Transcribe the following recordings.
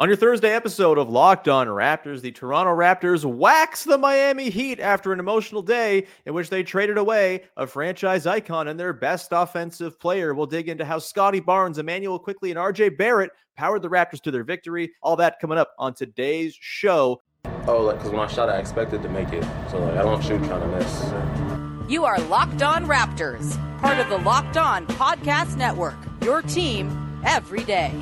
On your Thursday episode of Locked On Raptors, the Toronto Raptors wax the Miami Heat after an emotional day in which they traded away a franchise icon and their best offensive player. We'll dig into how Scottie Barnes, Immanuel Quickley, and RJ Barrett powered the Raptors to their victory. All that coming up on today's show. Oh, like, because when I shot, I expected to make it. So, like, I don't shoot trying to miss. You are Locked On Raptors, part of the Locked On Podcast Network, your team every day.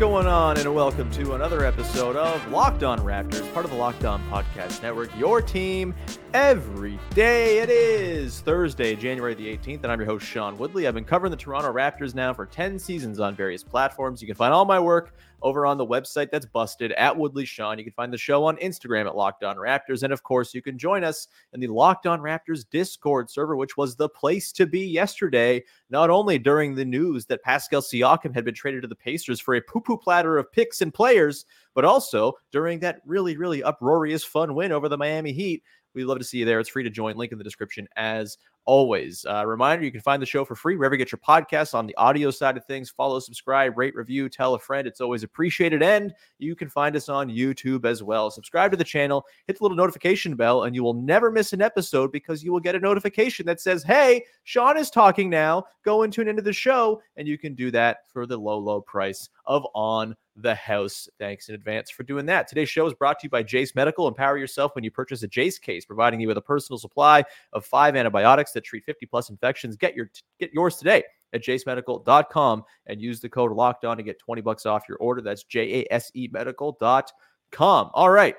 Going on, and welcome to another episode of Locked On Raptors, part of the Locked On Podcast Network, your team every day. It is Thursday, January the 18th, and I'm your host, Sean Woodley. I've been covering the Toronto Raptors now for 10 seasons on various platforms. You can find all my work over on the website that's busted at Woodley Sean. You can find the show on Instagram at Locked On Raptors. And of course, you can join us in the Locked On Raptors Discord server, which was the place to be yesterday, not only during the news that Pascal Siakam had been traded to the Pacers for a poo poo platter of picks and players, but also during that really, really uproarious, fun win over the Miami Heat. We'd love to see you there. It's free to join. Link in the description as always. Uh, reminder you can find the show for free wherever you get your podcasts on the audio side of things. Follow, subscribe, rate, review, tell a friend. It's always appreciated. And you can find us on YouTube as well. Subscribe to the channel, hit the little notification bell, and you will never miss an episode because you will get a notification that says, Hey, Sean is talking now. Go and tune into the show. And you can do that for the low, low price of on the house. Thanks in advance for doing that. Today's show is brought to you by Jase Medical. Empower yourself when you purchase a Jase case, providing you with a personal supply of five antibiotics that treat 50 plus infections. Get your get yours today at jasemedical.com and use the code locked on to get 20 bucks off your order. That's J A S E medical.com. All right.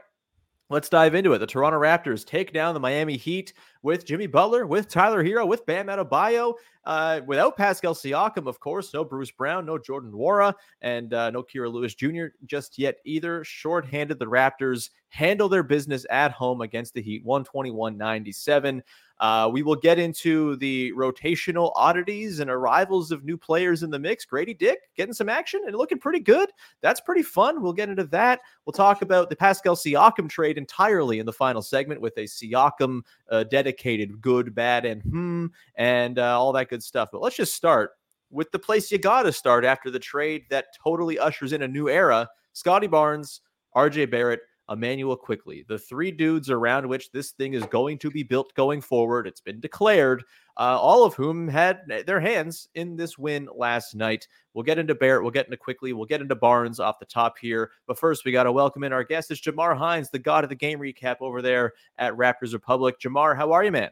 Let's dive into it. The Toronto Raptors take down the Miami Heat with Jimmy Butler, with Tyler Herro, with Bam Adebayo, uh, without Pascal Siakam, of course. No Bruce Brown, no Jordan Nwora, and uh, no Kira Lewis Jr. just yet either. Short-handed, the Raptors handle their business at home against the Heat, 121-97. Uh, we will get into the rotational oddities and arrivals of new players in the mix. Gradey Dick getting some action and looking pretty good. That's pretty fun. We'll get into that. We'll talk about the Pascal Siakam trade entirely in the final segment with a Siakam uh, dedicated good, bad, and hmm, and uh, all that good stuff. But let's just start with the place you got to start after the trade that totally ushers in a new era. Scottie Barnes, RJ Barrett, Immanuel Quickley. the three dudes around which this thing is going to be built going forward. It's been declared, uh, all of whom had their hands in this win last night. We'll get into Barrett, we'll get into Quickley, we'll get into Barnes off the top here. But first, we got to welcome in our guest. It's Jamar Hinds, the god of the game recap over there at Raptors Republic. Jamar, how are you, man?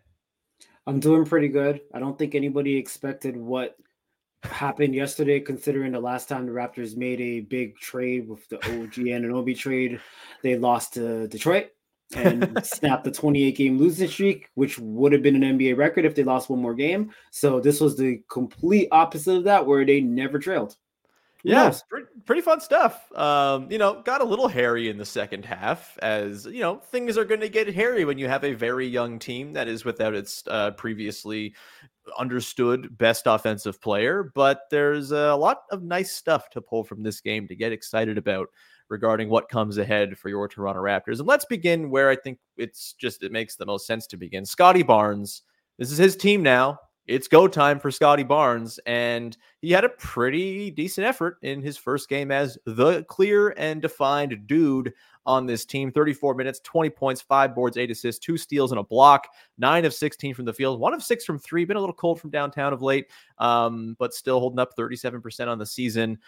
I'm doing pretty good. I don't think anybody expected what happened yesterday, considering the last time the Raptors made a big trade with the OG Anunoby trade, they lost to Detroit and snapped the 28 game losing streak, which would have been an NBA record if they lost one more game. So this was the complete opposite of that, where they never trailed. Yeah, pretty, pretty, fun stuff. Um, you know, got a little hairy in the second half, as you know, things are going to get hairy when you have a very young team that is without its uh, previously understood best offensive player. But there's a lot of nice stuff to pull from this game to get excited about regarding what comes ahead for your Toronto Raptors. And let's begin where I think it's just it makes the most sense to begin. Scottie Barnes. This is his team now it's go time for Scottie Barnes. And he had a pretty decent effort in his first game as the clear and defined dude on this team 34 minutes, 20 points, five boards, eight assists, two steals, and a block, nine of 16 from the field, one of six from three. Been a little cold from downtown of late, um, but still holding up 37% on the season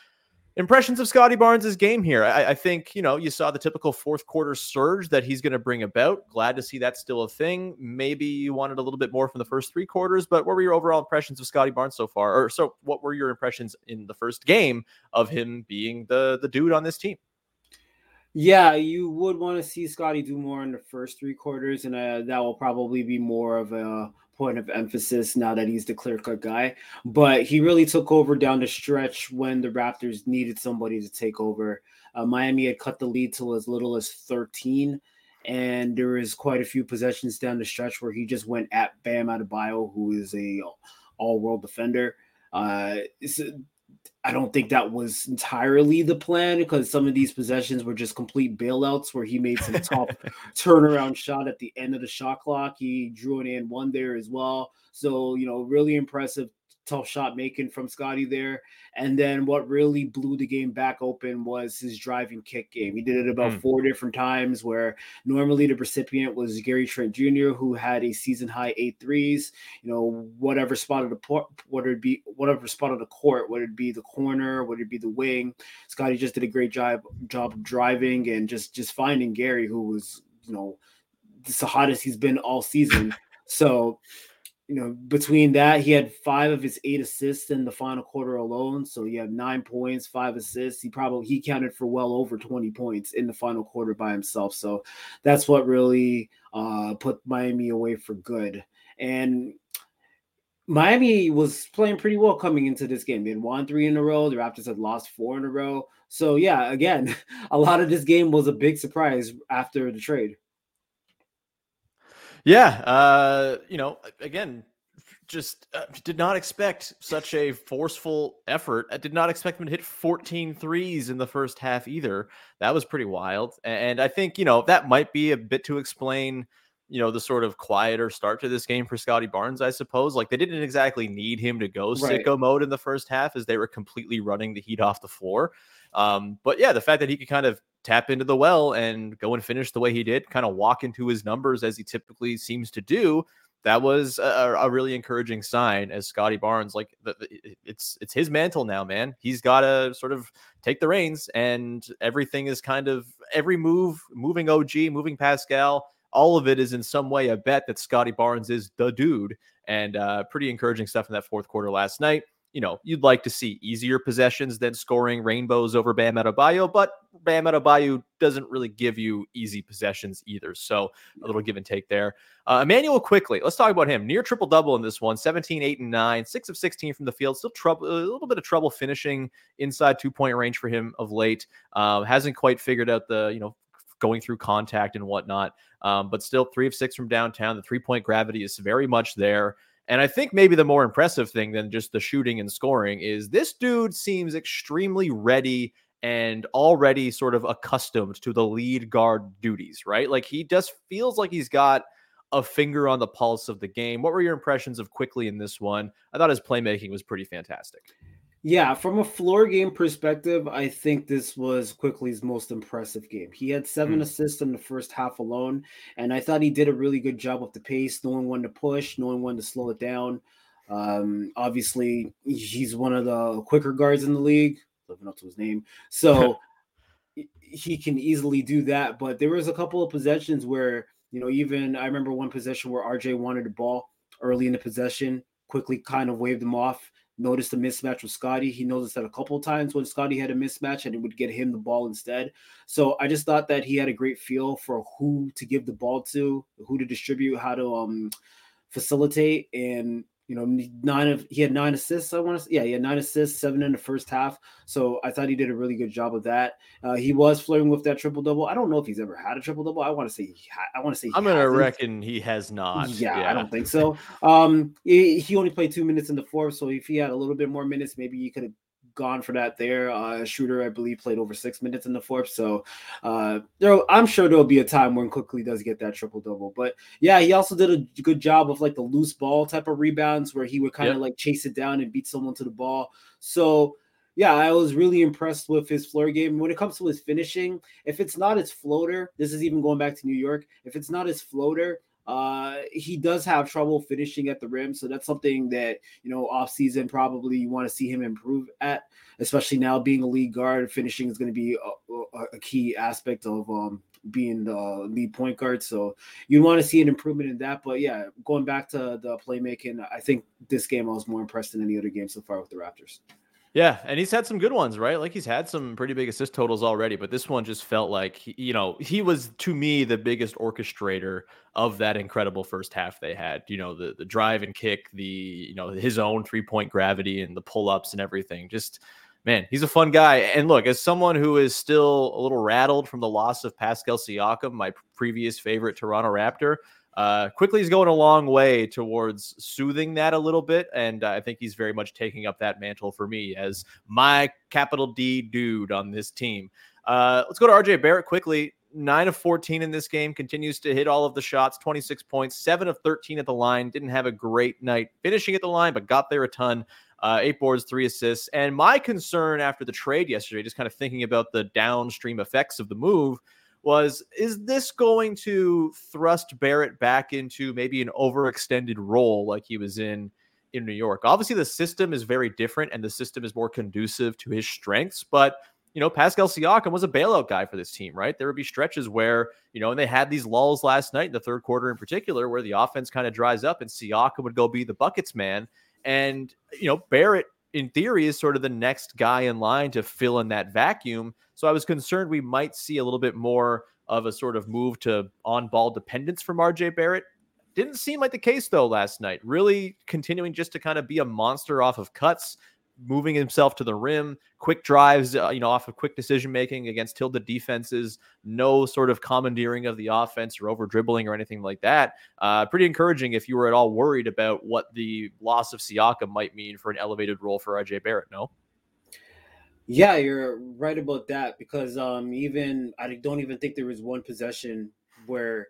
impressions of Scottie Barnes' game here. I, I, think, you know, you saw the typical fourth quarter surge that he's going to bring about. Glad to see that's still a thing. Maybe you wanted a little bit more from the first three quarters, but what were your overall impressions of Scottie Barnes so far? Or so what were your impressions in the first game of him being the the dude on this team? Yeah, you would want to see Scottie do more in the first three quarters, and uh, that will probably be more of a point of emphasis now that he's the clear cut guy. But he really took over down the stretch when the Raptors needed somebody to take over. Uh, Miami had cut the lead to as little as 13. And there was quite a few possessions down the stretch where he just went at Bam Adebayo, who is a all-world defender. Uh, I don't think that was entirely the plan because some of these possessions were just complete bailouts where he made some tough turnaround shot at the end of the shot clock. He drew an and one there as well. So, you know, really impressive tough shot making from Scottie there. And then what really blew the game back open was his driving kick game. He did it about mm. four different times where normally the recipient was Gary Trent Jr., who had a season high eight threes. You know, whatever spot of the port, whether it be whatever spot of the court, whether it be the corner, whether it be the wing. Scottie just did a great job job driving and just just finding Gary, who was, you know, the hottest he's been all season. So you know, between that, he had five of his eight assists in the final quarter alone. So he had nine points, five assists. He probably he counted for well over 20 points in the final quarter by himself. So that's what really uh, put Miami away for good. And Miami was playing pretty well coming into this game. They had won three in a row. The Raptors had lost four in a row. So yeah, again, a lot of this game was a big surprise after the trade. Yeah, uh, you know, again, just uh, did not expect such a forceful effort. I did not expect them to hit 14 threes in the first half either. That was pretty wild. And I think, you know, that might be a bit to explain, you know, the sort of quieter start to this game for Scottie Barnes, I suppose. Like they didn't exactly need him to go right. sicko mode in the first half as they were completely running the heat off the floor. Um, but yeah, the fact that he could kind of tap into the well and go and finish the way he did, kind of walk into his numbers as he typically seems to do. That was a, a really encouraging sign as Scottie Barnes, like the, it's it's his mantle now, man. He's got to sort of take the reins, and everything is kind of every move, moving OG, moving Pascal, all of it is in some way a bet that Scottie Barnes is the dude, and uh, pretty encouraging stuff in that fourth quarter last night. You know, you'd like to see easier possessions than scoring rainbows over Bam Adebayo, but Bam Adebayo doesn't really give you easy possessions either. So a little give and take there. Uh, Immanuel Quickley, let's talk about him. Near triple double in this one 17, 8, and 9, 6 of 16 from the field. Still trouble, a little bit of trouble finishing inside two point range for him of late. Um, hasn't quite figured out the, you know, going through contact and whatnot. Um, but still, three of six from downtown. The three point gravity is very much there. And I think maybe the more impressive thing than just the shooting and scoring is this dude seems extremely ready and already sort of accustomed to the lead guard duties, right? Like he just feels like he's got a finger on the pulse of the game. What were your impressions of Quickley in this one? I thought his playmaking was pretty fantastic. Yeah, from a floor game perspective, I think this was Quickley's most impressive game. He had seven mm. assists in the first half alone, and I thought he did a really good job with the pace, knowing when to push, knowing when to slow it down. Um, obviously, he's one of the quicker guards in the league, living up to his name. So he can easily do that. But there was a couple of possessions where, you know, even I remember one possession where RJ wanted the ball early in the possession, Quickley kind of waved him off noticed a mismatch with Scottie. He noticed that a couple times when Scottie had a mismatch and it would get him the ball instead. So I just thought that he had a great feel for who to give the ball to, who to distribute, how to um facilitate. And you know, nine of he had nine assists. I want to, say, yeah, he had nine assists, seven in the first half. So I thought he did a really good job of that. Uh, he was flirting with that triple double. I don't know if he's ever had a triple double. I want to say, ha- I want to say, I'm gonna reckon he has not. Yeah, yeah, I don't think so. Um, he, he only played two minutes in the fourth, so if he had a little bit more minutes, maybe he could have gone for that there. Uh, Schroeder, I believe, played over six minutes in the fourth. So uh, there, I'm sure there'll be a time when Quickley does get that triple double. But yeah, he also did a good job of like the loose ball type of rebounds where he would kind of yep. like chase it down and beat someone to the ball. So yeah, I was really impressed with his floor game. When it comes to his finishing, if it's not his floater, this is even going back to New York. If it's not his floater, uh, he does have trouble finishing at the rim, so that's something that you know off season probably you want to see him improve at, especially now being a lead guard. Finishing is going to be a, a, key aspect of um, being the lead point guard. So you want to see an improvement in that. But yeah, going back to the playmaking, I think this game I was more impressed than any other game so far with the Raptors. Yeah, and he's had some good ones, right? Like he's had some pretty big assist totals already, but this one just felt like you know he was to me the biggest orchestrator of that incredible first half they had. You know the the drive and kick, the you know his own three point gravity and the pull ups and everything. Just man, he's a fun guy. And look, as someone who is still a little rattled from the loss of Pascal Siakam, my previous favorite Toronto Raptor, uh, Quickley is going a long way towards soothing that a little bit, and I think he's very much taking up that mantle for me as my capital D dude on this team. Uh, let's go to RJ Barrett quickly. Nine of 14 in this game, continues to hit all of the shots, 26 points, seven of 13 at the line. Didn't have a great night finishing at the line, but got there a ton. Uh, eight boards, three assists. And my concern after the trade yesterday, just kind of thinking about the downstream effects of the move, was is this going to thrust Barrett back into maybe an overextended role like he was in in New York? Obviously, the system is very different and the system is more conducive to his strengths, but you know, Pascal Siakam was a bailout guy for this team, right? There would be stretches where, you know, and they had these lulls last night in the third quarter in particular, where the offense kind of dries up and Siakam would go be the buckets man. And, you know, Barrett in theory is sort of the next guy in line to fill in that vacuum. So I was concerned we might see a little bit more of a sort of move to on ball dependence from RJ Barrett. Didn't seem like the case though last night. Really continuing just to kind of be a monster off of cuts, moving himself to the rim, quick drives, uh, you know, off of quick decision making against tilted defenses, no sort of commandeering of the offense or over dribbling or anything like that. Uh, pretty encouraging if you were at all worried about what the loss of Siakam might mean for an elevated role for RJ Barrett. No. Yeah, you're right about that because um even I don't even think there was one possession where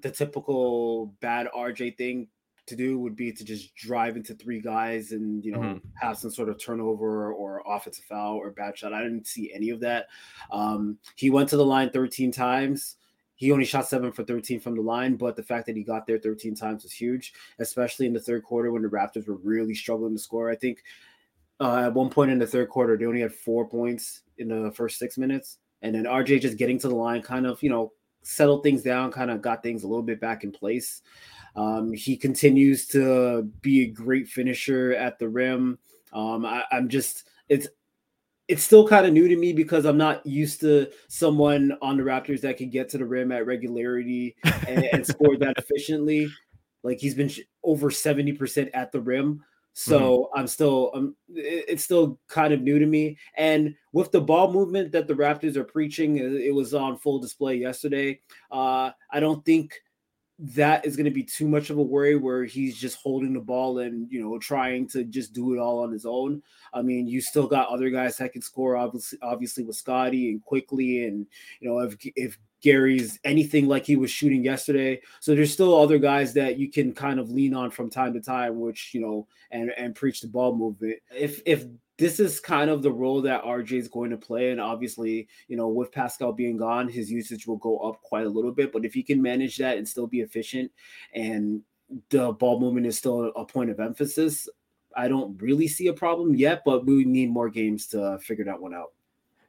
the typical bad RJ thing to do would be to just drive into three guys and you know mm-hmm. have some sort of turnover or offensive foul or bad shot. I didn't see any of that. Um, he went to the line 13 times. He only shot seven for 13 from the line, but the fact that he got there 13 times was huge, especially in the third quarter when the Raptors were really struggling to score. I think uh, at one point in the third quarter, they only had four points in the first six minutes, and then RJ just getting to the line, kind of you know settled things down, kind of got things a little bit back in place. Um, he continues to be a great finisher at the rim. Um, I, I'm just it's it's still kind of new to me because I'm not used to someone on the Raptors that can get to the rim at regularity and, and score that efficiently. Like he's been over 70% at the rim. So mm-hmm. I'm still um it's still kind of new to me. And with the ball movement that the Raptors are preaching, it was on full display yesterday. Uh I don't think that is going to be too much of a worry where he's just holding the ball and you know trying to just do it all on his own. I mean, you still got other guys that can score, obviously, obviously with Scottie and Quickley, and you know if if Gary's anything like he was shooting yesterday, so there's still other guys that you can kind of lean on from time to time, which you know and and preach the ball movement. If if this is kind of the role that RJ is going to play. And obviously, you know, with Pascal being gone, his usage will go up quite a little bit. But if he can manage that and still be efficient and the ball movement is still a point of emphasis, I don't really see a problem yet, but we need more games to figure that one out.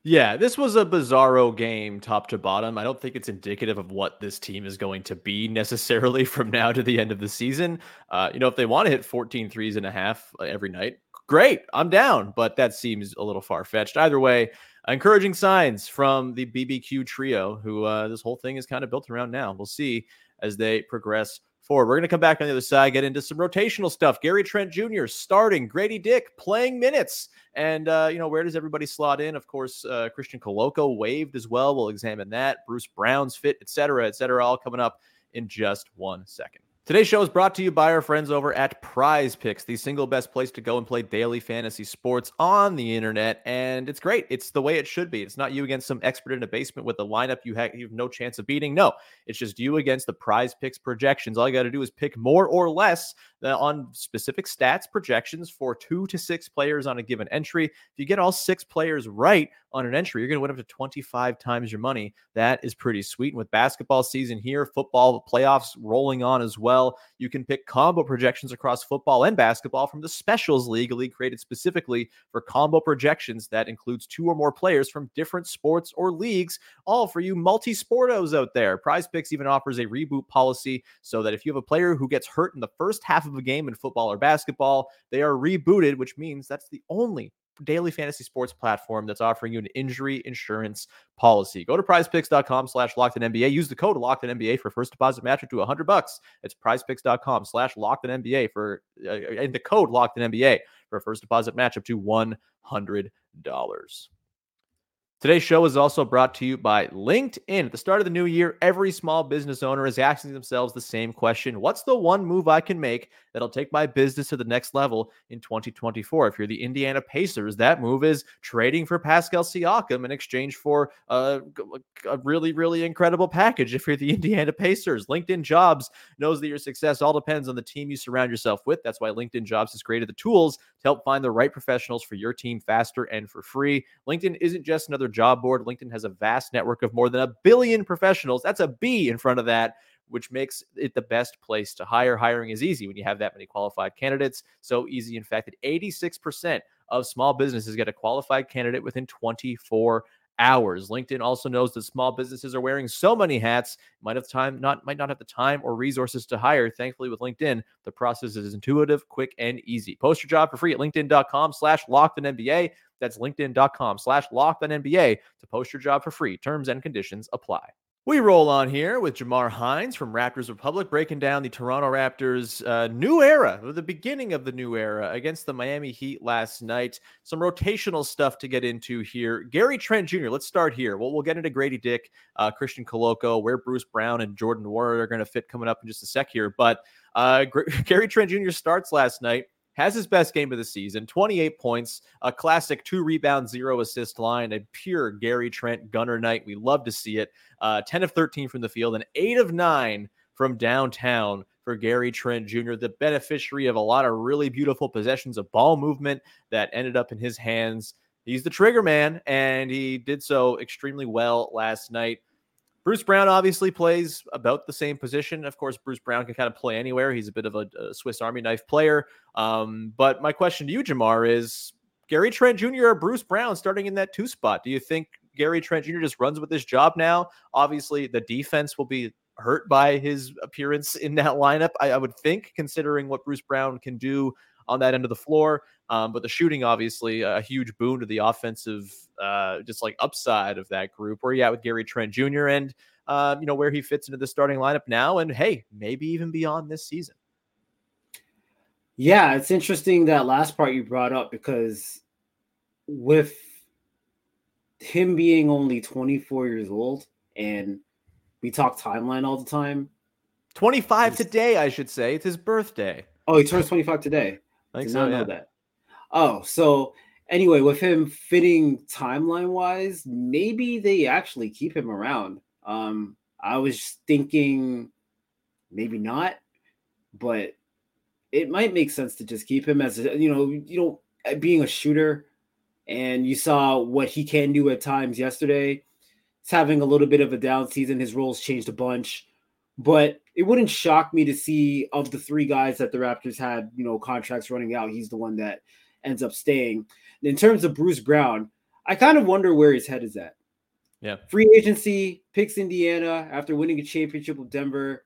Yeah, this was a bizarro game top to bottom. I don't think it's indicative of what this team is going to be necessarily from now to the end of the season. Uh, you know, if they want to hit 14 threes and a half uh, every night, great, I'm down. But that seems a little far fetched. Either way, encouraging signs from the BBQ trio, who uh, this whole thing is kind of built around now. We'll see as they progress forward. We're going to come back on the other side, get into some rotational stuff. Gary Trent Jr. starting, Gradey Dick playing minutes. And, uh, you know, where does everybody slot in? Of course, uh, Christian Koloko waived as well. We'll examine that. Bruce Brown's fit, et cetera, et cetera, all coming up in just one second. Today's show is brought to you by our friends over at Prize Picks, the single best place to go and play daily fantasy sports on the internet. And it's great. It's the way it should be. It's not you against some expert in a basement with a lineup you have, you have no chance of beating. No, it's just you against the Prize Picks projections. All you got to do is pick more or less uh, on specific stats projections for two to six players on a given entry. If you get all six players right on an entry, you're going to win up to 25 times your money. That is pretty sweet. And with basketball season here, football playoffs rolling on as well, you can pick combo projections across football and basketball from the Specials League, a league created specifically for combo projections that includes two or more players from different sports or leagues, all for you multi sportos out there. Prize Picks even offers a reboot policy so that if you have a player who gets hurt in the first half of a game in football or basketball, they are rebooted, which means that's the only daily fantasy sports platform that's offering you an injury insurance policy. Go to prizepicks.com slash locked NBA. Use the code locked NBA for first deposit match up to 100 bucks. It's prizepicks.com slash locked NBA for uh, and the code locked NBA for first deposit match up to $100. Today's show is also brought to you by LinkedIn. At the start of the new year, every small business owner is asking themselves the same question What's the one move I can make that'll take my business to the next level in 2024? If you're the Indiana Pacers, that move is trading for Pascal Siakam in exchange for uh, a, a really, really incredible package. If you're the Indiana Pacers, LinkedIn Jobs knows that your success all depends on the team you surround yourself with. That's why LinkedIn Jobs has created the tools to help find the right professionals for your team faster and for free. LinkedIn isn't just another job board. LinkedIn has a vast network of more than a billion professionals. That's a B in front of that, which makes it the best place to hire. Hiring is easy when you have that many qualified candidates. So easy, in fact, that 86% of small businesses get a qualified candidate within 24 hours. LinkedIn also knows that small businesses are wearing so many hats, might have time, not might not have the time or resources to hire. Thankfully, with LinkedIn, the process is intuitive, quick, and easy. Post your job for free at LinkedIn.com slash locked NBA. That's LinkedIn.com slash locked NBA to post your job for free. Terms and conditions apply. We roll on here with Jamar Hinds from Raptors Republic, breaking down the Toronto Raptors' uh, new era, the beginning of the new era against the Miami Heat last night. Some rotational stuff to get into here. Gary Trent Jr., let's start here. Well, we'll get into Gradey Dick, uh, Christian Koloko, where Bruce Brown and Jordan Nwora are going to fit coming up in just a sec here. But uh, Gary Trent Jr. starts last night has his best game of the season 28 points, a classic two rebound, zero assist line, a pure Gary Trent gunner night. We love to see it. Uh, 10 of 13 from the field and 8 of 9 from downtown for Gary Trent Jr., the beneficiary of a lot of really beautiful possessions of ball movement that ended up in his hands. He's the trigger man, and he did so extremely well last night. Bruce Brown obviously plays about the same position. Of course, Bruce Brown can kind of play anywhere. He's a bit of a, a Swiss Army knife player. Um, but my question to you, Jamar, is Gary Trent Jr. or Bruce Brown starting in that two spot? Do you think Gary Trent Jr. just runs with this job now. Obviously, the defense will be hurt by his appearance in that lineup, I, I would think, considering what Bruce Brown can do on that end of the floor. Um, but the shooting, obviously, a huge boon to the offensive, uh, just like upside of that group. Where you at with Gary Trent Jr. and uh, you know where he fits into the starting lineup now, and hey, maybe even beyond this season. Yeah, it's interesting that last part you brought up because with him being only 24 years old and we talk timeline all the time. 25 today, I should say. It's his birthday. Oh, he turns 25 today. I think Did so, not yeah. know that. Oh, so anyway, with him fitting timeline wise, maybe they actually keep him around. Um, I was thinking maybe not, but it might make sense to just keep him as a, you know, you know, being a shooter, and you saw what he can do at times yesterday. He's having a little bit of a down season. His roles changed a bunch, but it wouldn't shock me to see of the three guys that the Raptors had, you know, contracts running out, he's the one that ends up staying. In terms of Bruce Brown, I kind of wonder where his head is at. Yeah. Free agency, picks Indiana after winning a championship with Denver.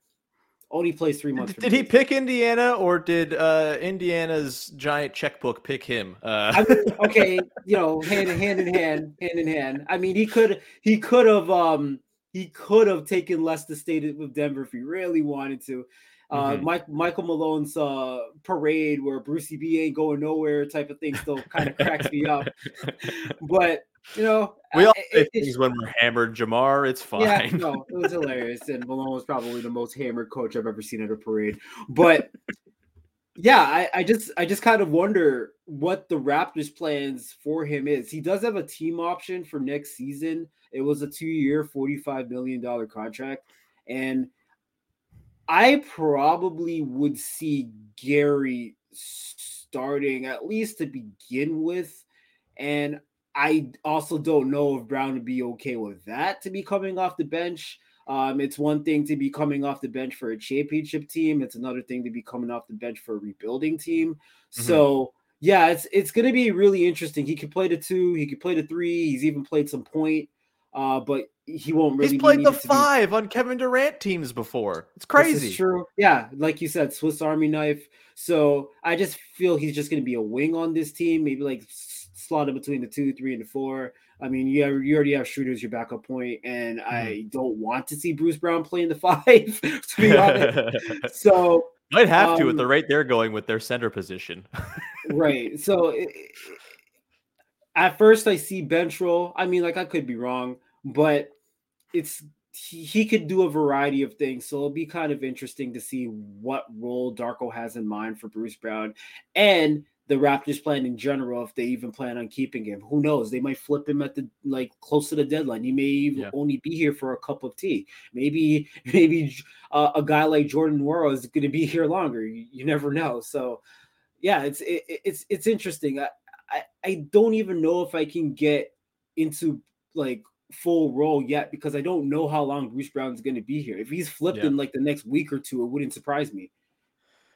Only plays three months. Did, did he pick Indiana or did uh, Indiana's giant checkbook pick him? Uh, I mean, okay, you know, hand in hand in hand, hand in hand. I mean, he could he could have um he could have taken less to stay with Denver if he really wanted to. Uh, Mhm. Mike Michael Malone's uh, parade where Brucey B ain't going nowhere type of thing still kind of cracks me up. But you know, we all I- say it- it's- things when we're hammered, Jamar. It's fine. yeah, no, it was hilarious, and Malone was probably the most hammered coach I've ever seen at a parade. But yeah, I, I just I just kind of wonder what the Raptors' plans for him is. He does have a team option for next season. It was a two-year, forty-five million dollar contract, and I probably would see Gary starting at least to begin with, and I also don't know if Brown would be okay with that to be coming off the bench. Um, it's one thing to be coming off the bench for a championship team. It's another thing to be coming off the bench for a rebuilding team. Mhm. So yeah, it's it's going to be really interesting. He could play the two. He could play the three. He's even played some point, uh, but he won't really. He's played the to be- five on Kevin Durant teams before. It's this crazy. is true. Yeah, like you said, Swiss Army knife. So I just feel he's just going to be a wing on this team. Maybe like s- slot in between the two, three, and the four. I mean, you have, you already have Schroeder as your backup point, and I don't want to see Bruce Brown playing the five. to be honest, so Might have to at um, the rate they're going with their center position. right. So it- at first, I see bench roll. I mean, like I could be wrong, but it's he, he could do a variety of things. So it'll be kind of interesting to see what role Darko has in mind for Bruce Brown and the Raptors plan in general. If they even plan on keeping him, who knows? They might flip him at the like close to the deadline. He may even Yeah. only be here for a cup of tea. Maybe maybe uh, a guy like Jordan Nwora is going to be here longer. You, you never know. So yeah, it's it, it- it's it's interesting. I, I I don't even know if I can get into like full role yet because I don't know how long Bruce Brown's going to be here. If he's flipped Yeah. in like the next week or two, it wouldn't surprise me.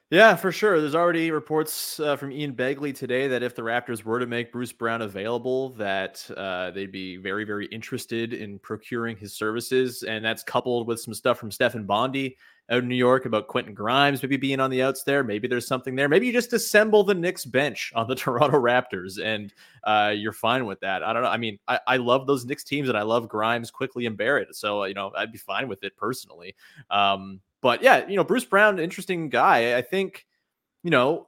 Yeah, for sure. There's already reports uh, from Ian Begley today that if the Raptors were to make Bruce Brown available, that uh, they'd be very, very interested in procuring his services, and that's coupled with some stuff from Stefan Bondy out in New York about Quentin Grimes maybe being on the outs there. Maybe there's something there. Maybe you just assemble the Knicks bench on the Toronto Raptors, and uh, you're fine with that. I don't know. I mean, I, I love those Knicks teams, and I love Grimes, Quickley, and Barrett. So you know, I'd be fine with it personally. Um, but yeah, you know, Bruce Brown, interesting guy. I think, you know,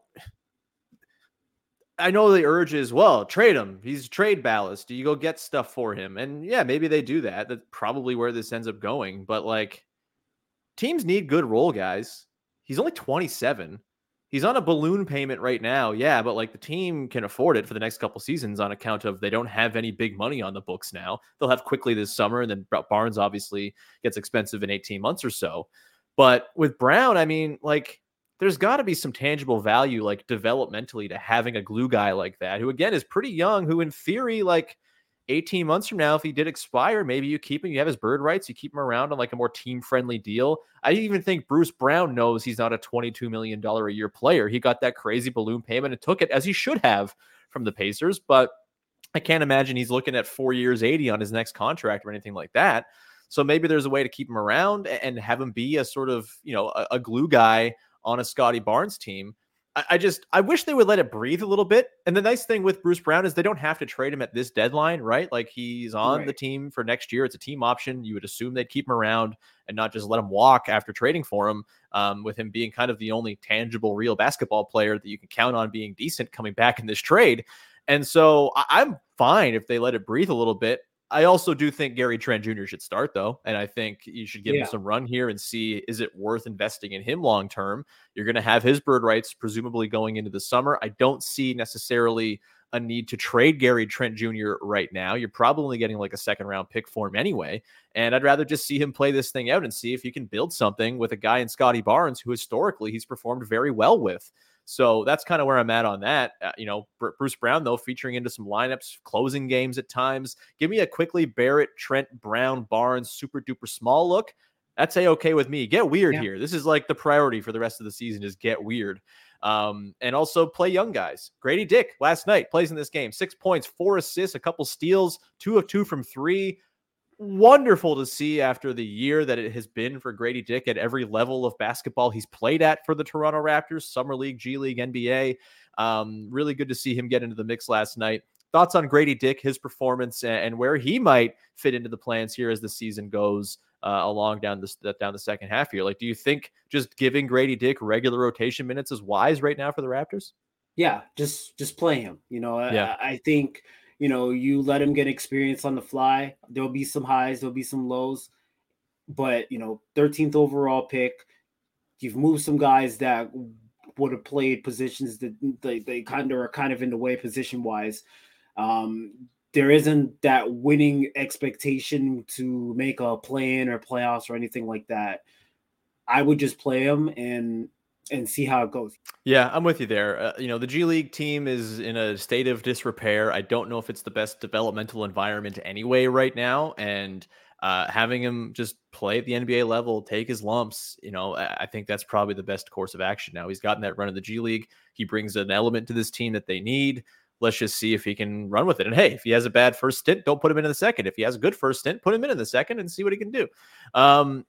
I know the urge is well, trade him. He's trade ballast. Do you go get stuff for him? And yeah, maybe they do that. That's probably where this ends up going. But like, teams need good role guys. He's only 27. He's on a balloon payment right now. Yeah, but like the team can afford it for the next couple seasons on account of they don't have any big money on the books now. They'll have Quickley this summer, and then Barnes obviously gets expensive in 18 months or so. But with Brown, I mean, like, there's got to be some tangible value, like developmentally, to having a glue guy like that, who again is pretty young, who in theory, like 18 months from now, if he did expire, maybe you keep him, you have his bird rights, you keep him around on like a more team friendly deal. I even think Bruce Brown knows he's not a $22 million a year player. He got that crazy balloon payment and took it as he should have from the Pacers. But I can't imagine he's looking at four years, 80 on his next contract or anything like that. So maybe there's a way to keep him around and have him be a sort of, you know, a, a glue guy on a Scottie Barnes team. I, just I wish they would let it breathe a little bit. And the nice thing with Bruce Brown is they don't have to trade him at this deadline, right? Like he's on right. the team for next year. It's a team option. You would assume they'd keep him around and not just let him walk after trading for him. Um, with him being kind of the only tangible, real basketball player that you can count on being decent coming back in this trade. And so I- I'm fine if they let it breathe a little bit. I also do think Gary Trent Jr. should start though, and I think you should give yeah. him some run here and see is it worth investing in him long term. You're going to have his bird rights presumably going into the summer. I don't see necessarily a need to trade Gary Trent Jr. right now. You're probably getting like a second round pick for him anyway, and I'd rather just see him play this thing out and see if he can build something with a guy in Scottie Barnes who historically he's performed very well with. So that's kind of where I'm at on that. Uh, you know, Bruce Brown, though, featuring into some lineups, closing games at times. Give me a Quickley Barrett, Trent, Brown, Barnes, super duper small look. That's a okay with me. Get weird yeah. here. This is like the priority for the rest of the season is get weird. Um, and also play young guys. Gradey Dick last night plays in this game. Six points, four assists, a couple steals, two of two from three wonderful to see after the year that it has been for Gradey Dick at every level of basketball he's played at for the Toronto Raptors, Summer League, G League, NBA. Um, really good to see him get into the mix last night. Thoughts on Gradey Dick, his performance, and where he might fit into the plans here as the season goes uh, along down the down the second half here. Like, do you think just giving Gradey Dick regular rotation minutes is wise right now for the Raptors? Yeah, just just play him. You know, yeah. I, I think you know, you let him get experience on the fly. There'll be some highs, there'll be some lows, but you know, 13th overall pick. You've moved some guys that would have played positions that they, they kind of are kind of in the way position wise. Um, there isn't that winning expectation to make a play in or playoffs or anything like that. I would just play him and and see how it goes. Yeah, I'm with you there. Uh, you know, the G League team is in a state of disrepair. I don't know if it's the best developmental environment anyway right now, and uh, having him just play at the NBA level, take his lumps, you know, I think that's probably the best course of action. Now he's gotten that run in the G League. He brings an element to this team that they need. Let's just see if he can run with it. And hey, if he has a bad first stint, don't put him in the second. If he has a good first stint, put him in in the second and see what he can do. Um,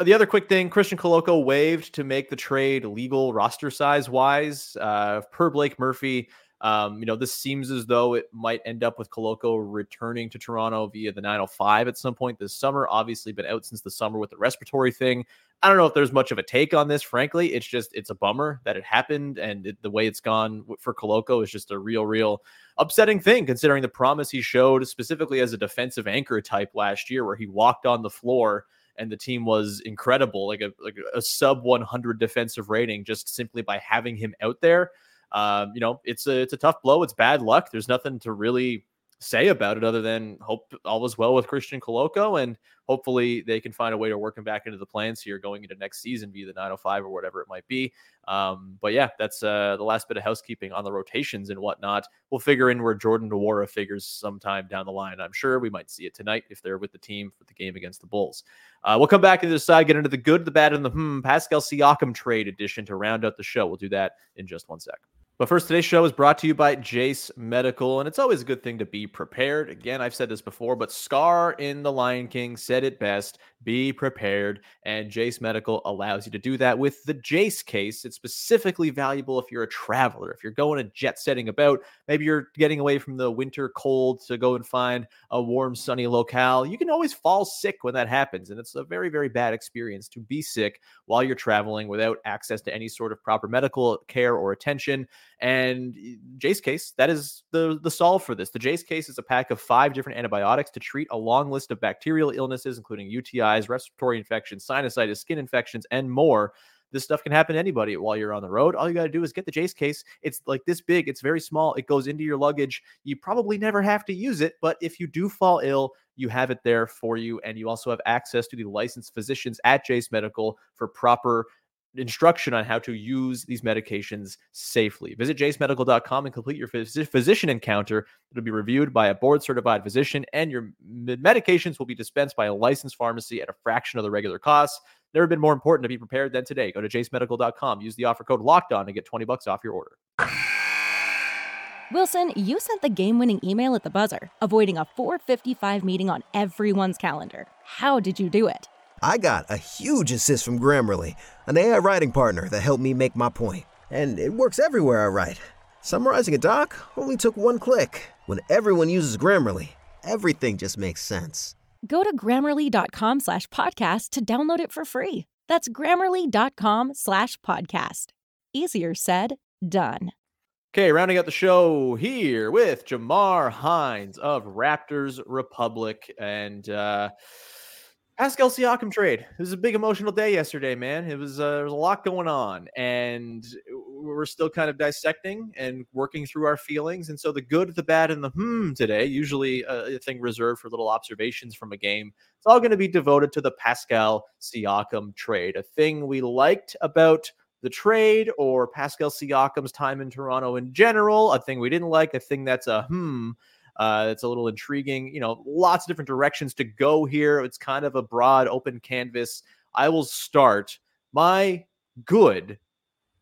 the other quick thing Christian Koloko waived to make the trade legal roster size wise. Uh, per Blake Murphy, um, you know, this seems as though it might end up with Koloko returning to Toronto via the 905 at some point this summer. Obviously, been out since the summer with the respiratory thing. I don't know if there's much of a take on this, frankly. It's just, it's a bummer that it happened. And it, the way it's gone for Koloko is just a real, real upsetting thing, considering the promise he showed specifically as a defensive anchor type last year, where he walked on the floor and the team was incredible, like a like a sub 100 defensive rating just simply by having him out there. Um, you know, it's a it's a tough blow. It's bad luck. There's nothing to really say about it other than hope all is well with Christian Koloko and hopefully they can find a way to work him back into the plans here going into next season via the 905 or whatever it might be. Um, but yeah, that's uh, the last bit of housekeeping on the rotations and whatnot. We'll figure in where Jordan Nwora figures sometime down the line. I'm sure we might see it tonight if they're with the team for the game against the Bulls. Uh, we'll come back into the side, get into the good, the bad, and the hmm. Pascal Siakam trade edition to round out the show. We'll do that in just one sec. But first, today's show is brought to you by Jase Medical, and it's always a good thing to be prepared. Again, I've said this before, but Scar in The Lion King said it best be prepared. And Jase Medical allows you to do that with the Jase case. It's specifically valuable if you're a traveler, if you're going a jet setting about, maybe you're getting away from the winter cold to go and find a warm, sunny locale. You can always fall sick when that happens. And it's a very, very bad experience to be sick while you're traveling without access to any sort of proper medical care or attention. And eh, Jase case, that is the, the solve for this. The Jase case is a pack of five different antibiotics to treat a long list of bacterial illnesses, including UTIs, respiratory infections, sinusitis, skin infections, and more. This stuff can happen to anybody while you're on the road. All you got to do is get the Jase case. It's like this big, it's very small. It goes into your luggage. You probably never have to use it, but if you do fall ill, you have it there for you. And you also have access to the licensed physicians at Jase Medical for proper instruction on how to use these medications safely. Visit jasemedical.com and complete your phys- physician encounter. It'll be reviewed by a board certified physician, and your medications will be dispensed by a licensed pharmacy at a fraction of the regular cost. Never been more important to be prepared than today. Go to jasemedical.com, use the offer code locked on to get 20 bucks off your order. Wilson, you sent the game winning email at the buzzer, avoiding a 455 meeting on everyone's calendar. How did you do it? I got a huge assist from Grammarly, an AI writing partner that helped me make my point. And it works everywhere I write. Summarizing a doc only took one click. When everyone uses Grammarly, everything just makes sense. Go to grammarly.com slash podcast to download it for free. That's grammarly.com slash podcast. Easier said, done. Okay, rounding out the show here with Jamar Hinds of Raptors Republic and uh, Pascal Siakam trade. It was a big emotional day yesterday, man. It was uh, there was a lot going on, and we're still kind of dissecting and working through our feelings. And so the good, the bad, and the hmm today, usually a thing reserved for little observations from a game, it's all going to be devoted to the Pascal Siakam trade. A thing we liked about the trade or Pascal Siakam's time in Toronto in general, a thing we didn't like, a thing that's a hmm, uh, it's a little intriguing. You know, lots of different directions to go here. It's kind of a broad, open canvas. I will start. My good,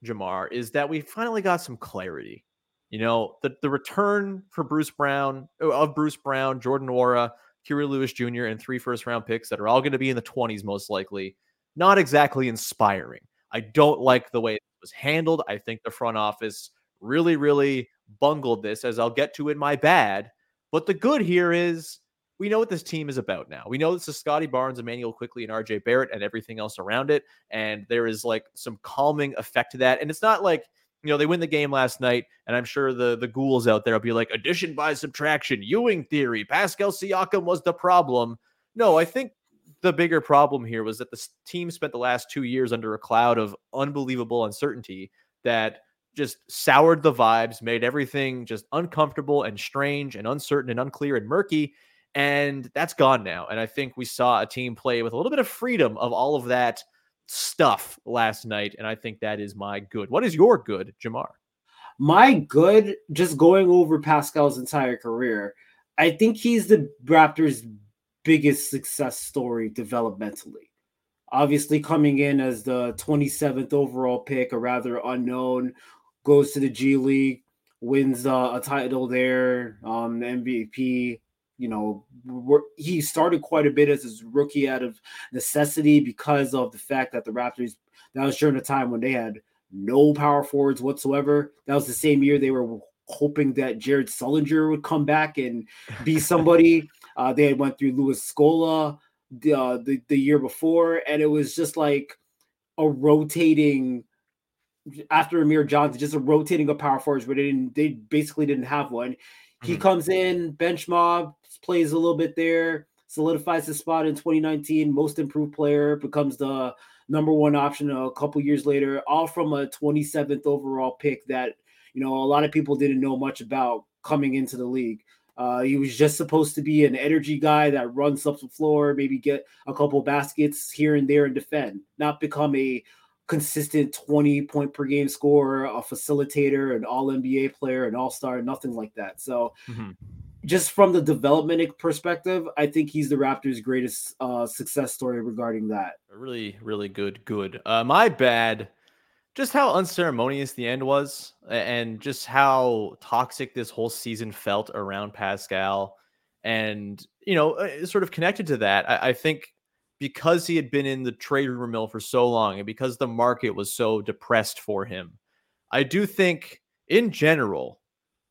Jamar, is that we finally got some clarity. You know, the, the return for Bruce Brown, of Bruce Brown, Jordan Nwora, Kira Lewis Jr., and three first round picks that are all going to be in the 20s most likely, not exactly inspiring. I don't like the way it was handled. I think the front office really, really bungled this, as I'll get to in my bad. But the good here is we know what this team is about now. We know this is Scottie Barnes, Immanuel Quickley, and RJ Barrett, and everything else around it. And there is like some calming effect to that. And it's not like you know they win the game last night, and I'm sure the the ghouls out there will be like addition by subtraction, Ewing theory. Pascal Siakam was the problem. No, I think the bigger problem here was that the team spent the last two years under a cloud of unbelievable uncertainty that just soured the vibes, made everything just uncomfortable and strange and uncertain and unclear and murky. And that's gone now. And I think we saw a team play with a little bit of freedom of all of that stuff last night. And I think that is my good. What is your good, Jamar? My good, just going over Pascal's entire career, I think he's the Raptors' biggest success story developmentally. Obviously, coming in as the 27th overall pick, a rather unknown, goes to the G League, wins uh, a title there, um, MVP. You know, he started quite a bit as a rookie out of necessity because of the fact that the Raptors, that was during a time when they had no power forwards whatsoever. That was the same year they were hoping that Jared Sullinger would come back and be somebody. Uh, they had went through Luis Scola the, uh, the the year before, and it was just like a rotating after Amir Johnson, just a rotating of power forwards but they didn't they basically didn't have one. He mm-hmm. comes in, bench mob, plays a little bit there, solidifies his spot in 2019, most improved player, becomes the number one option a couple years later, all from a 27th overall pick that you know a lot of people didn't know much about coming into the league. Uh, he was just supposed to be an energy guy that runs up the floor, maybe get a couple baskets here and there and defend, not become a consistent 20 point per game scorer, a facilitator, an all NBA player, an all star, nothing like that. So, mm-hmm. just from the development perspective, I think he's the Raptors' greatest uh, success story regarding that. Really, really good, good. Uh, my bad just how unceremonious the end was and just how toxic this whole season felt around Pascal. And, you know, uh, sort of connected to that, I, I think because he had been in the trade rumor mill for so long and because the market was so depressed for him, I do think in general,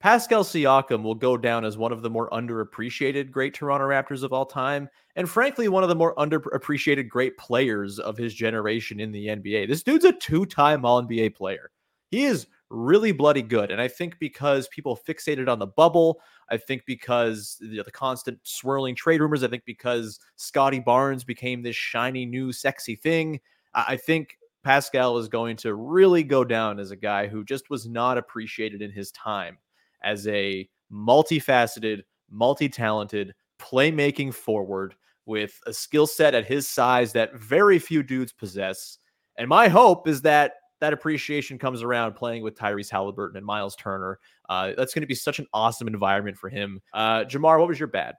Pascal Siakam will go down as one of the more underappreciated great Toronto Raptors of all time, and frankly, one of the more underappreciated great players of his generation in the NBA. This dude's a two time All NBA player. He is really bloody good. And I think because people fixated on the bubble, I think because the, the constant swirling trade rumors, I think because Scottie Barnes became this shiny new sexy thing, I think Pascal is going to really go down as a guy who just was not appreciated in his time as a multifaceted, multi talented, playmaking forward with a skill set at his size that very few dudes possess. And my hope is that that appreciation comes around playing with Tyrese Halliburton and Miles Turner. Uh, that's going to be such an awesome environment for him. Uh, Jamar, what was your bad?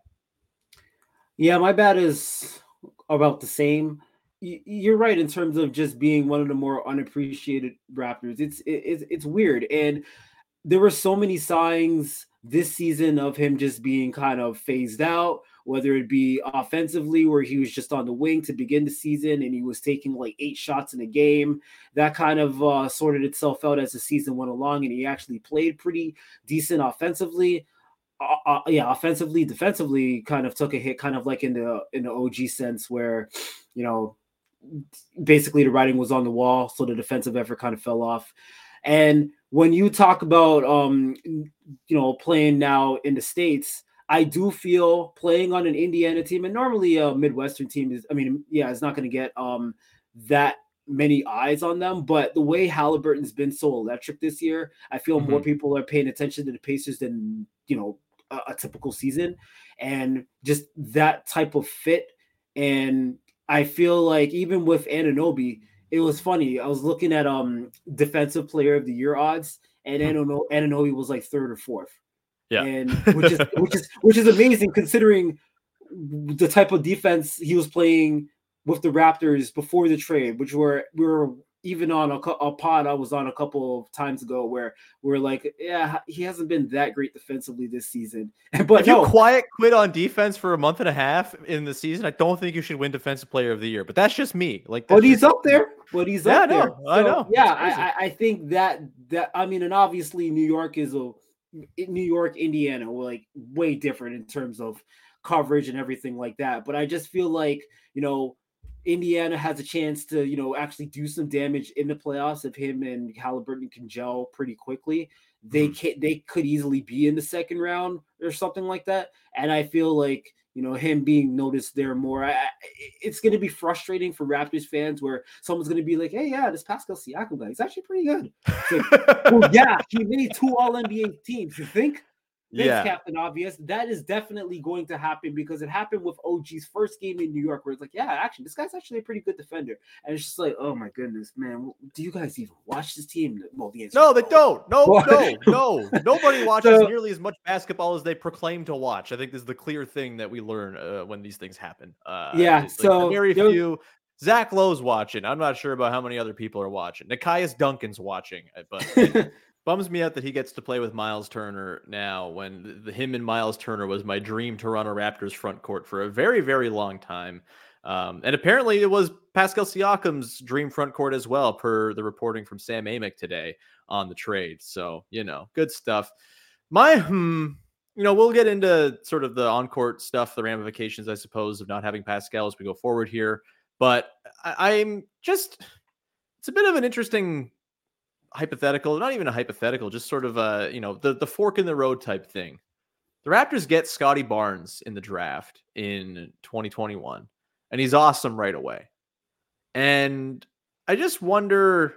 Yeah, my bad is about the same. You're right in terms of just being one of the more unappreciated Raptors. It's it's it's weird, and there were so many signs this season of him just being kind of phased out, whether it be offensively, where he was just on the wing to begin the season and he was taking like eight shots in a game. That kind of uh, sorted itself out as the season went along, and he actually played pretty decent offensively. Uh, uh, yeah, offensively, defensively, kind of took a hit, kind of like in the in the OG sense, where you know basically the writing was on the wall, so the defensive effort kind of fell off. And when you talk about um you know playing now in the states i do feel playing on an indiana team and normally a midwestern team is i mean yeah it's not going to get um that many eyes on them but the way halliburton's been so electric this year i feel mm-hmm. more people are paying attention to the pacers than you know a, a typical season and just that type of fit and i feel like even with Anunoby, it was funny. I was looking at um defensive player of the year odds, and hmm. Anunoby was like third or fourth. Yeah, and which is which is which is amazing considering the type of defense he was playing with the Raptors before the trade, which were we were even on a, a pod I was on a couple of times ago where we're like, yeah, he hasn't been that great defensively this season. But if no. you quiet quit on defense for a month and a half in the season, I don't think you should win Defensive Player of the Year. But that's just me. Like, but he's up there. But he's yeah, up there. So, I know. Yeah, I, I think that that I mean, and obviously New York is a New York, Indiana, were like way different in terms of coverage and everything like that. But I just feel like you know Indiana has a chance to, you know, actually do some damage in the playoffs if him and Halliburton can gel pretty quickly. They mm-hmm. can they could easily be in the second round or something like that. And I feel like you know him being noticed there more. I, it's going to be frustrating for Raptors fans where someone's going to be like, "Hey, yeah, this Pascal Siakam guy, he's actually pretty good." Like, well, yeah, he made two All NBA teams. You think? Vince yeah. Captain Obvious. That is definitely going to happen because it happened with OG's first game in New York, where it's like, yeah, actually, this guy's actually a pretty good defender. And it's just like, oh my goodness, man, do you guys even watch this team? Well, the no, they don't. No, no, no. Nobody watches so, nearly as much basketball as they proclaim to watch. I think this is the clear thing that we learn uh, when these things happen. Uh, yeah, so very few. Zach Lowe's watching. I'm not sure about how many other people are watching. Nekias Duncan's watching, uh, but bums me out that he gets to play with Miles Turner now when the, him and Miles Turner was my dream Toronto Raptors front court for a very very long time. Um, and apparently it was Pascal Siakam's dream front court as well, per the reporting from Sam Amick today on the trade. So, you know, good stuff. My, hmm, you know, we'll get into sort of the on court stuff, the ramifications, I suppose, of not having Pascal as we go forward here. But I, I'm just, it's a bit of an interesting hypothetical, not even a hypothetical, just sort of a, you know, the, the fork in the road type thing. The Raptors get Scottie Barnes in the draft in 2021, and he's awesome right away. And I just wonder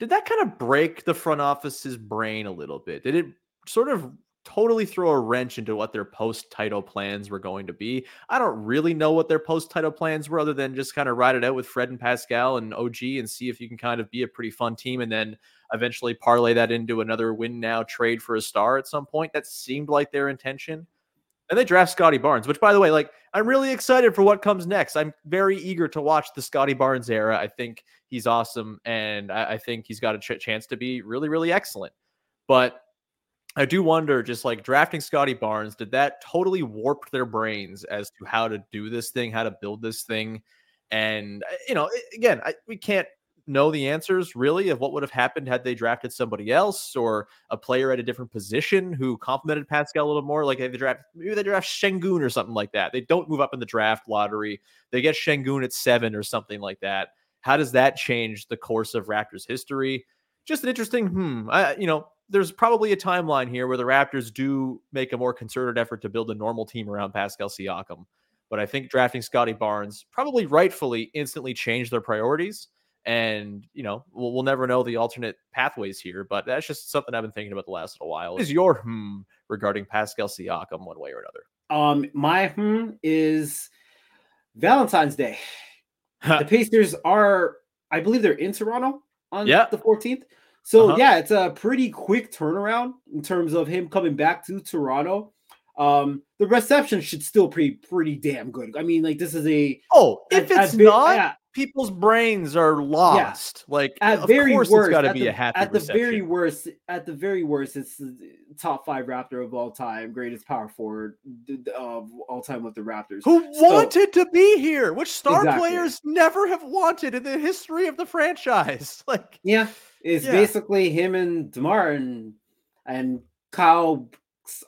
did that kind of break the front office's brain a little bit? Did it sort of totally throw a wrench into what their post title plans were going to be. I don't really know what their post title plans were, other than just kind of ride it out with Fred and Pascal and OG and see if you can kind of be a pretty fun team and then eventually parlay that into another win now trade for a star at some point. That seemed like their intention. And they draft Scottie Barnes, which, by the way, like I'm really excited for what comes next. I'm very eager to watch the Scottie Barnes era. I think he's awesome, and I, I think he's got a ch- chance to be really, really excellent. But I do wonder, just like drafting Scottie Barnes, did that totally warp their brains as to how to do this thing, how to build this thing? And uh, you know, again, I, we can't know the answers really of what would have happened had they drafted somebody else or a player at a different position who complemented Pascal a little more. Like they draft maybe they draft Sengun or something like that. They don't move up in the draft lottery. They get Sengun at seven or something like that. How does that change the course of Raptors history? Just an interesting, hmm. I, you know, there's probably a timeline here where the Raptors do make a more concerted effort to build a normal team around Pascal Siakam. But I think drafting Scottie Barnes probably rightfully instantly changed their priorities. And, you know, we'll, we'll never know the alternate pathways here, but that's just something I've been thinking about the last little while. Is your hmm regarding Pascal Siakam one way or another? Um, my hmm is Valentine's Day. the Pacers are, I believe they're in Toronto on yeah. the 14th. So uh-huh. yeah, it's a pretty quick turnaround in terms of him coming back to Toronto. Um, the reception should still be pretty damn good. I mean, like this is a oh, if it's been, not, yeah, people's brains are lost. Like at of very course worst, it's got to be the- a happy At the very worst, at the very worst, it's the top five Raptor of all time, greatest power forward of all time with the Raptors. Who So- wanted to be here? Which star Exactly. players never have wanted in the history of the franchise? Like Yeah, it's Yeah. basically him and Demar and and Kyle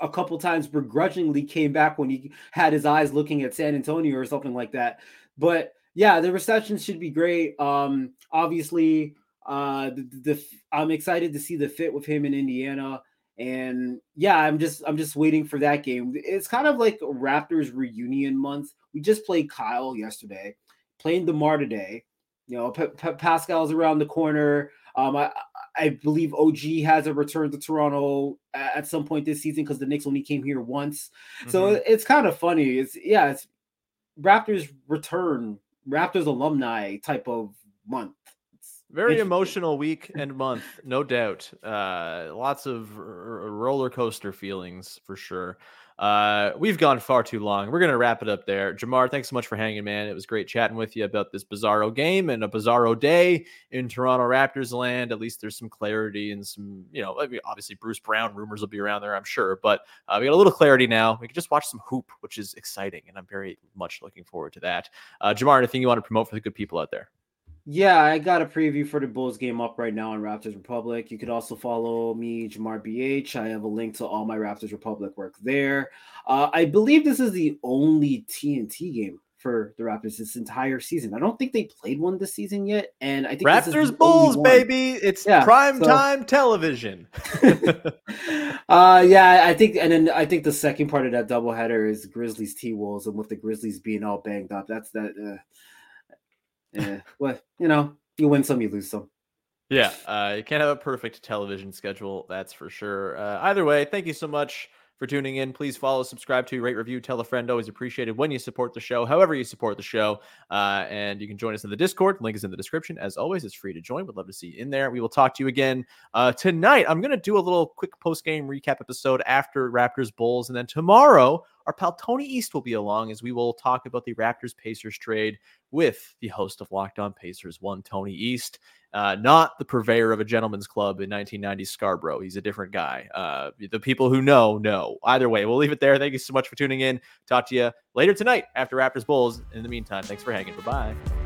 a couple times begrudgingly came back when he had his eyes looking at San Antonio or something like that. But yeah, the reception should be great. Um, obviously, uh, the, the I'm excited to see the fit with him in Indiana. And yeah, I'm just I'm just waiting for that game. It's kind of like Raptors reunion month. We just played Kyle yesterday, playing Demar today. You know, P- P- Pascal's around the corner. Um, I I believe OG has a return to Toronto at some point this season because the Knicks only came here once. So Mhm. it- it's kind of funny. It's yeah, it's Raptors return, Raptors alumni type of month. It's very emotional week and month, no doubt. Uh, lots of r- roller coaster feelings for sure. Uh, we've gone far too long. We're gonna wrap it up there. Jamar, thanks so much for hanging, man. It was great chatting with you about this bizarro game and a bizarro day in Toronto Raptors land. At least there's some clarity and some, you know, obviously Bruce Brown rumors will be around there, I'm sure, but uh, we got a little clarity now. We can just watch some hoop, which is exciting, and I'm very much looking forward to that. Uh, Jamar, anything you want to promote for the good people out there? Yeah, I got a preview for the Bulls game up right now on Raptors Republic. You could also follow me, Jamar BH. I have a link to all my Raptors Republic work there. Uh, I believe this is the only TNT game for the Raptors this entire season. I don't think they played one this season yet, and I think this is Raptors Bulls, baby. It's Yeah, prime so- time television. uh yeah, I think and then I think the second part of that doubleheader is Grizzlies T Wolves, and with the Grizzlies being all banged up, that's that uh yeah, well, you know, you win some, you lose some. yeah, uh, you can't have a perfect television schedule, that's for sure. Uh, either way, thank you so much for tuning in. Please follow, subscribe to, rate, review, tell a friend. Always appreciated when you support the show, however you support the show. Uh, and you can join us in the Discord. Link is in the description. As always, it's free to join. Would love to see you in there. We will talk to you again uh, tonight. I'm going to do a little quick post game recap episode after Raptors Bulls. And then tomorrow, our pal Tony East will be along as we will talk about the Raptors Pacers trade with the host of Locked On Pacers, one Tony East, uh, not the purveyor of a gentleman's club in 1990s Scarborough. He's a different guy. Uh, the people who know, know. Either way, we'll leave it there. Thank you so much for tuning in. Talk to you later tonight after Raptors Bulls. In the meantime, thanks for hanging. Bye bye.